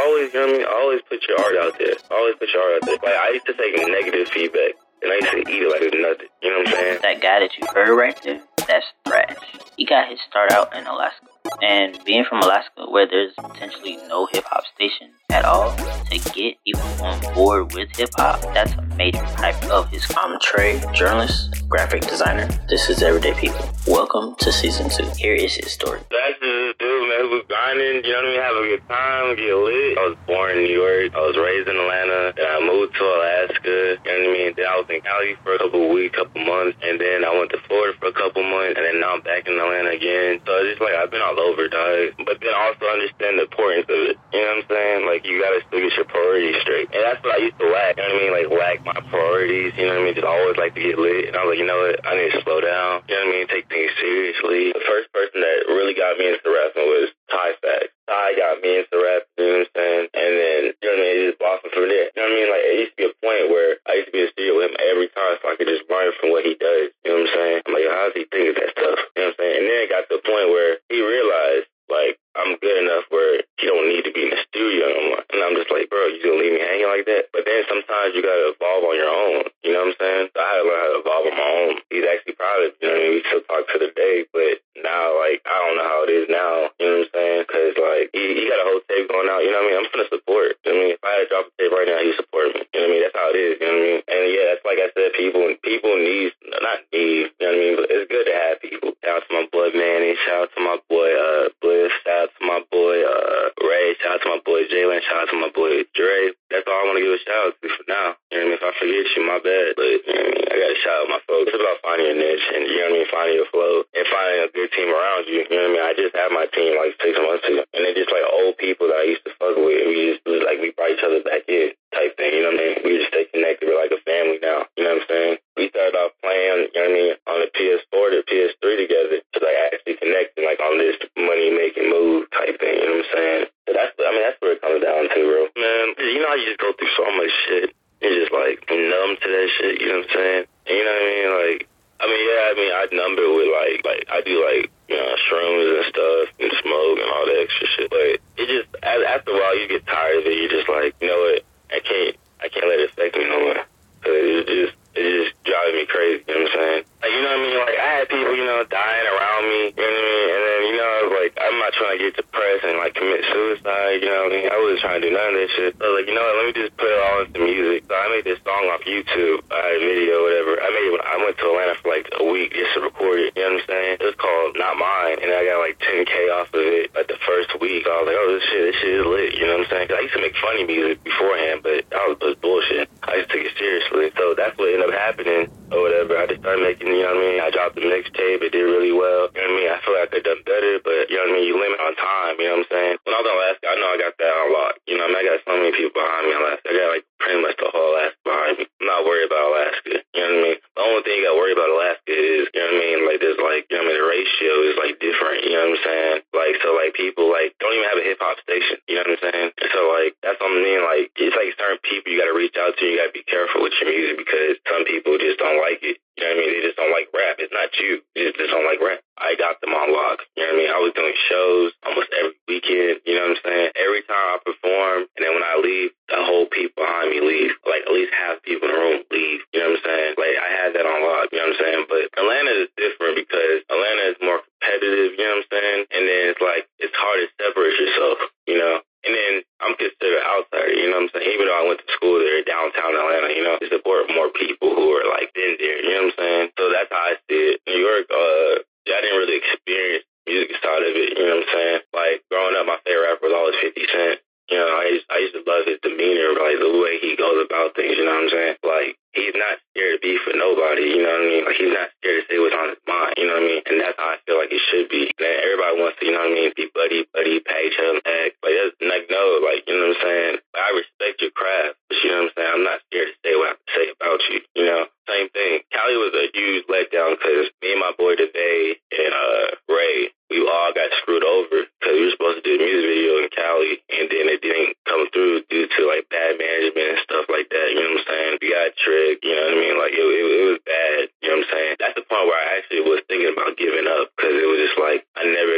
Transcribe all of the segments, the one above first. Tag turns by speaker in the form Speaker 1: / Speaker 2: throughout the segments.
Speaker 1: always, you know what I mean? Always put your art out there. Always put your art out there. Like I used to take negative feedback. And I used to eat it like it's nothing. You know what I'm saying?
Speaker 2: That guy that you heard right there, that's Thrash. He got his start out in Alaska. And being from Alaska, where there's potentially no hip hop station at all, to get people on board with hip hop, that's a major hype of his. I'm Trey, journalist, graphic designer. This is Everyday People. Welcome to season two. Here is his story.
Speaker 1: That's grinding, you know what I mean? Have a good time, get lit. I was born in New York. I was raised in Atlanta. Then I moved to Alaska. You know what I mean? Then I was in Cali for a couple weeks, couple months. And then I went to Florida for a couple months. And then now I'm back in Atlanta again. So it's just like, I've been all over, dog. But then also understand the importance of it. You know what I'm saying? Like, you gotta still get your priorities straight. And that's what I used to lack. You know what I mean? Like, lack my priorities. You know what I mean? Just always like to get lit. And I was like, you know what? I need to slow down. You know what I mean? Take things seriously. The first person that really got me into rapping was Ty Fact. Ty got me into rap, you know what I'm saying? And then, you know what I mean? It just blossomed from there. You know what I mean? Like, it used to be a point where I used to be in the studio with him so I could just learn from what he does. You know what I'm saying? I'm like, how does he think of that stuff? You know what I'm saying? And then it got to the point where he realized, like, I'm good enough where he don't need to be in the studio no more. And I'm just like, bro, you gonna leave me hanging like that? But then sometimes you gotta evolve on your own. You know what I'm saying? So I had to learn how to evolve on my own. He's actually proud of You know what I mean? We still talk to the day, but now, like, I don't know how it is now. You know what I'm saying? Cause like, he, he got a whole tape going out. You know what I mean? I'm finna support. You know what I mean? If I had to drop a tape right now, he support me. You know what I mean? That's how it is. You know what I mean? And yeah, that's like I said, people people need, not need. You know what I mean? But it's good to have people. Shout out to my boy Manny. Shout out to my boy uh Bliss. Shout out to my boy uh Ray. Shout out to my boy Jalen. Shout out to my boy Dre. That's all I want to give a shout out to for now. You know what I mean? If I forget you, my bad. But you know what I mean? I gotta shout out my folks. It's about finding your niche and you know what I mean, finding your flow and finding a good team around you. You know what I mean? I just had my team like six months ago, and they're just like old people that I used to fuck with. We just it was like we brought each other back in type thing. You know what I mean? We just stay connected. We're like a family now. You know what I'm saying? We started off playing. You know what I mean? On the PS4 to PS3 together to like actually connecting like on this money making move type thing. You know what I'm saying? So that's I mean that's where it comes down to, bro. Man, you know how you just go through so much shit. You're just like numb to that shit. You know what I'm saying? And you know what I mean? Like. I mean, yeah, I mean, I number it with like, like I do like, you know, shrooms and stuff and smoke and all that extra shit. But it just, after a while, you get tired of it. You're just like, you know what? I can't, I can't let it affect me no more. Cause it just, it just driving me crazy. You know what I'm saying? Like, you know what I mean? Like, I had people, you know, dying around me. You know what I mean? And then, you know, I was like, I'm not trying to get depressed and like commit. You know I? I wasn't trying to do none of that shit. I was like, you know what? Let me just put it all into music. So I made this song off YouTube. I video, whatever. I made it I went to Atlanta for like a week just to record it. You know what I'm saying? It was called Not Mine, and I got like 10k off of it. Like the first week, I was like, oh, this shit, this shit is lit. You know what I'm saying? Cause I used to make funny music beforehand, but that was, was bullshit. I just took it seriously. So that's what ended up happening or whatever. I just started making, you know what I mean? I dropped the mixtape. It did really well. You know what I mean? I feel like I could have done better, but you know what I mean? You limit on time. You know what I'm saying? When I was in Alaska, I know I got that unlocked. You know what I mean? I got so many people behind me in Alaska. I got like pretty much the whole Alaska behind me. I'm not worried about Alaska. You know what I mean? The only thing you got to worry about Alaska is, you know what I mean? Like there's like, you know what I mean? The ratio is like different. You know what I'm saying? Like, so like people like don't even have a hip hop station. You know what I'm saying? So like, that's what I mean. Like, it's like certain people you got to reach out to. You got to be careful with your music because some people just don't like it. You know what I mean? They just don't like rap. It's not you. They just, just don't like rap. I got them on lock. You know what I mean? I was doing shows almost every weekend. You know what I'm saying? Every time I perform, and then when I leave, the whole people behind me leave. Like at least half people in the room leave. You know what I'm saying? Like I had that on lock. You know what I'm saying? But Atlanta is different because Atlanta is more competitive. You know what I'm saying? And then it's like it's hard to separate yourself. You know? And then I'm considered outsider, you know what I'm saying? Even though I went to school there downtown Atlanta, you know, to support more people who are like been there, you know what I'm saying? So that's how I see it. New York, uh, I didn't really experience music side of it, you know what I'm saying? Like growing up, my favorite rapper was always 50 Cent. You know, I used, I used to love his demeanor, like the way he goes about things, you know what I'm saying? Like, he's not scared to be for nobody, you know what I mean? Like, he's not scared to say what's on his mind, you know what I mean? And that's how I feel like it should be. And everybody wants to, you know what I mean, be buddy, buddy, pay each other back. Like, that's, like, no, like, you know what I'm saying? Like, I respect your craft, but you know what I'm saying? I'm not scared to say what I have to say about you, you know? Same thing. Cali was a huge letdown because me and my boy DeVay and uh, Ray, we all got screwed over because we were supposed to do a music video in Cali, and then it didn't come through due to like bad management and stuff like that. You know what I'm saying? We got tricked. You know what I mean? Like it, it, it was bad. You know what I'm saying? That's the point where I actually was thinking about giving up because it was just like I never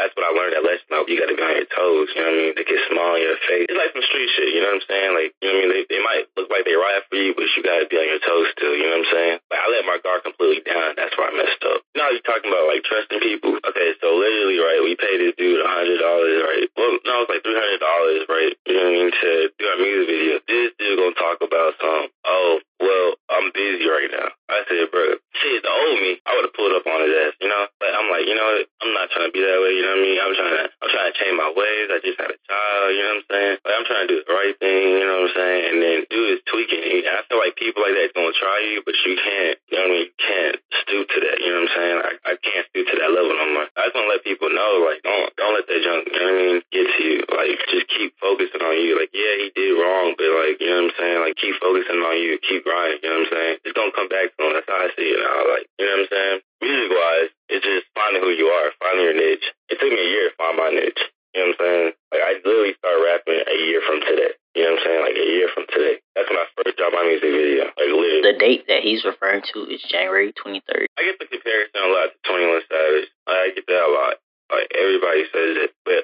Speaker 1: that's what I learned at lesson. Like, you got to be on your toes. You know what I mean? They get smile on your face. It's like some street shit. You know what I'm saying? Like, you know what I mean? They, they might look like they ride for you, but you got to be on your toes still. You know what I'm saying? Like, I let my guard completely down. That's where I messed up. You you're talking about like trusting people. Okay, so literally, right? We paid this dude a hundred dollars, right? Well, no, it's like three hundred dollars, right? You know what I mean? To do our music video. This dude gonna talk about some. Oh, well, I'm busy right now. I said, bro, shit, the old me, I would have pulled up on his ass, you know? But I'm like, you know, I'm not trying to be that way, you know what I mean? I'm trying to, I'm trying to change my ways. I just had a child, you know what I'm saying? Like, I'm trying to do the right thing, you know what I'm saying? And then dude is tweaking. And I feel like people like that gonna try you, but you can't, you know what I mean? You can't stoop to that, you know what I'm saying? I, I can't stoop to that want to let people know, like, don't, don't let that junk, you know what I mean, get to you. Like, just keep focusing on you. Like, yeah, he did wrong, but like, you know what I'm saying? Like, keep focusing on you, keep grinding, you know what I'm saying? It's gonna come back to him. That's how I see it now. Like, you know what I'm saying? Music wise, it's just finding who you are, finding your niche. It took me a year to find my niche. You know what I'm saying? Like, I literally started rapping a year from today. You know what I'm saying? Like, a year from today. That's when I first dropped my music video. Like, literally.
Speaker 2: The date that he's referring to is January 23rd.
Speaker 1: I get the comparison a lot to 21 Savage. I get that a lot. Like, everybody says it, but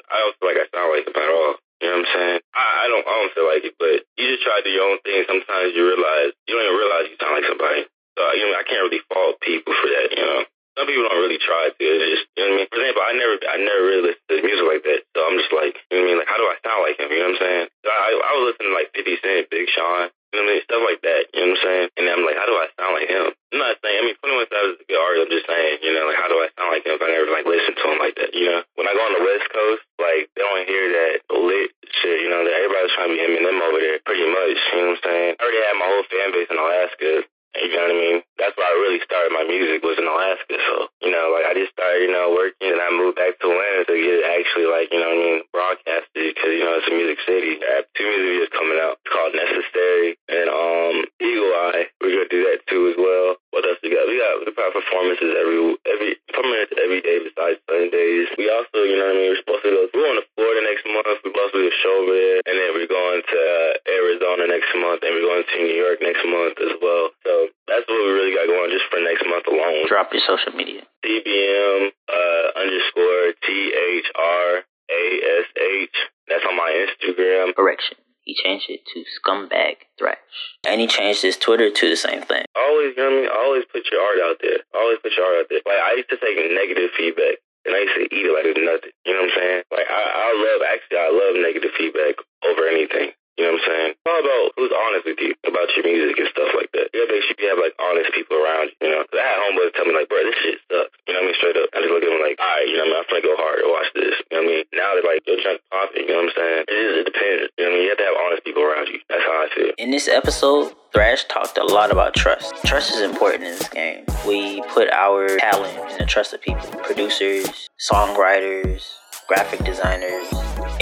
Speaker 1: I sound like him at all. You know what I'm saying? I, I don't I don't feel like it, but you just try to do your own thing. Sometimes you realize you don't even realize you sound like somebody. So you know I can't really fault people for that. You know, some people don't really try to. It's just you know what I mean. For example, I never I never really listened to music like that. So I'm just like you know what I mean. Like how do I sound like him? You know what I'm saying? So I I was listening to like 50 Cent, Big Sean. You know what I mean? Stuff like that. You know what I'm saying? And I'm like, how do I sound like him? I'm not saying. I mean, 21 Savage is a good artist. I'm just saying. You know, like how do I sound like him if I never like listened to him like that? You know, when I go on the West Coast, like they don't hear that lit shit. You know, that everybody's trying to be Eminem over there, pretty much. You know what I'm saying? I already had my whole fan base in Alaska. You know what I mean? That's where I really started my music was in Alaska. So, you know, like I just started, you know, working and I moved back to Atlanta to get it actually like, you know what I mean, broadcasted because, you know, it's a music city. I have two music videos coming out. It's called Necessary and um Eagle Eye. We're gonna do that too as well. What else we got? We got we got performances every every performances every day besides Sundays. We also, you know what I mean, we're supposed to go we're going to Florida next month. We're supposed to do a show over there and then we're going to uh, Arizona next month and we're going to New York next month as well. So that's what we really got going just for next month alone.
Speaker 2: Drop your social media.
Speaker 1: CBM uh, underscore T H R A S H. That's on my Instagram.
Speaker 2: Correction. He changed it to Scumbag Thrash. And he changed his Twitter to the same thing.
Speaker 1: Always, you know what I mean? Always put your art out there. Always put your art out there. Like, I used to take negative feedback. And I used to eat it like it's nothing. You know what I'm saying? Like, I, I love, actually, I love negative feedback over anything. You know what I'm saying? It's all about who's honest with you about your music and stuff like that. Yeah, sure you have like honest people around you, you know? I had homeboys tell me like, bro, this shit sucks. You know what I mean? Straight up. I just look at them like, alright, you know what I mean? I'm gonna go hard and watch this. You know what I mean? Now they're like, yo, junk popping. You know what I'm saying? It just it depends. You know what I mean? You have to have honest people around you. That's how I feel.
Speaker 2: In this episode, Thrash talked a lot about trust. Trust is important in this game. We put our talent in the trust of people producers, songwriters, graphic designers,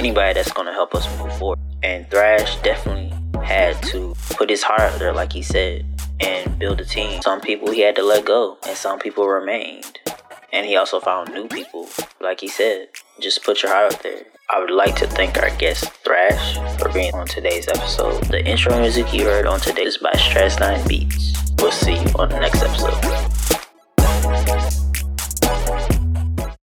Speaker 2: anybody that's going to help us move forward. And Thrash definitely had to put his heart out there, like he said, and build a team. Some people he had to let go, and some people remained. And he also found new people, like he said. Just put your heart out there. I would like to thank our guest Thrash for being on today's episode. The intro music you heard on today is by Stress 9 Beats. We'll see you on the next episode.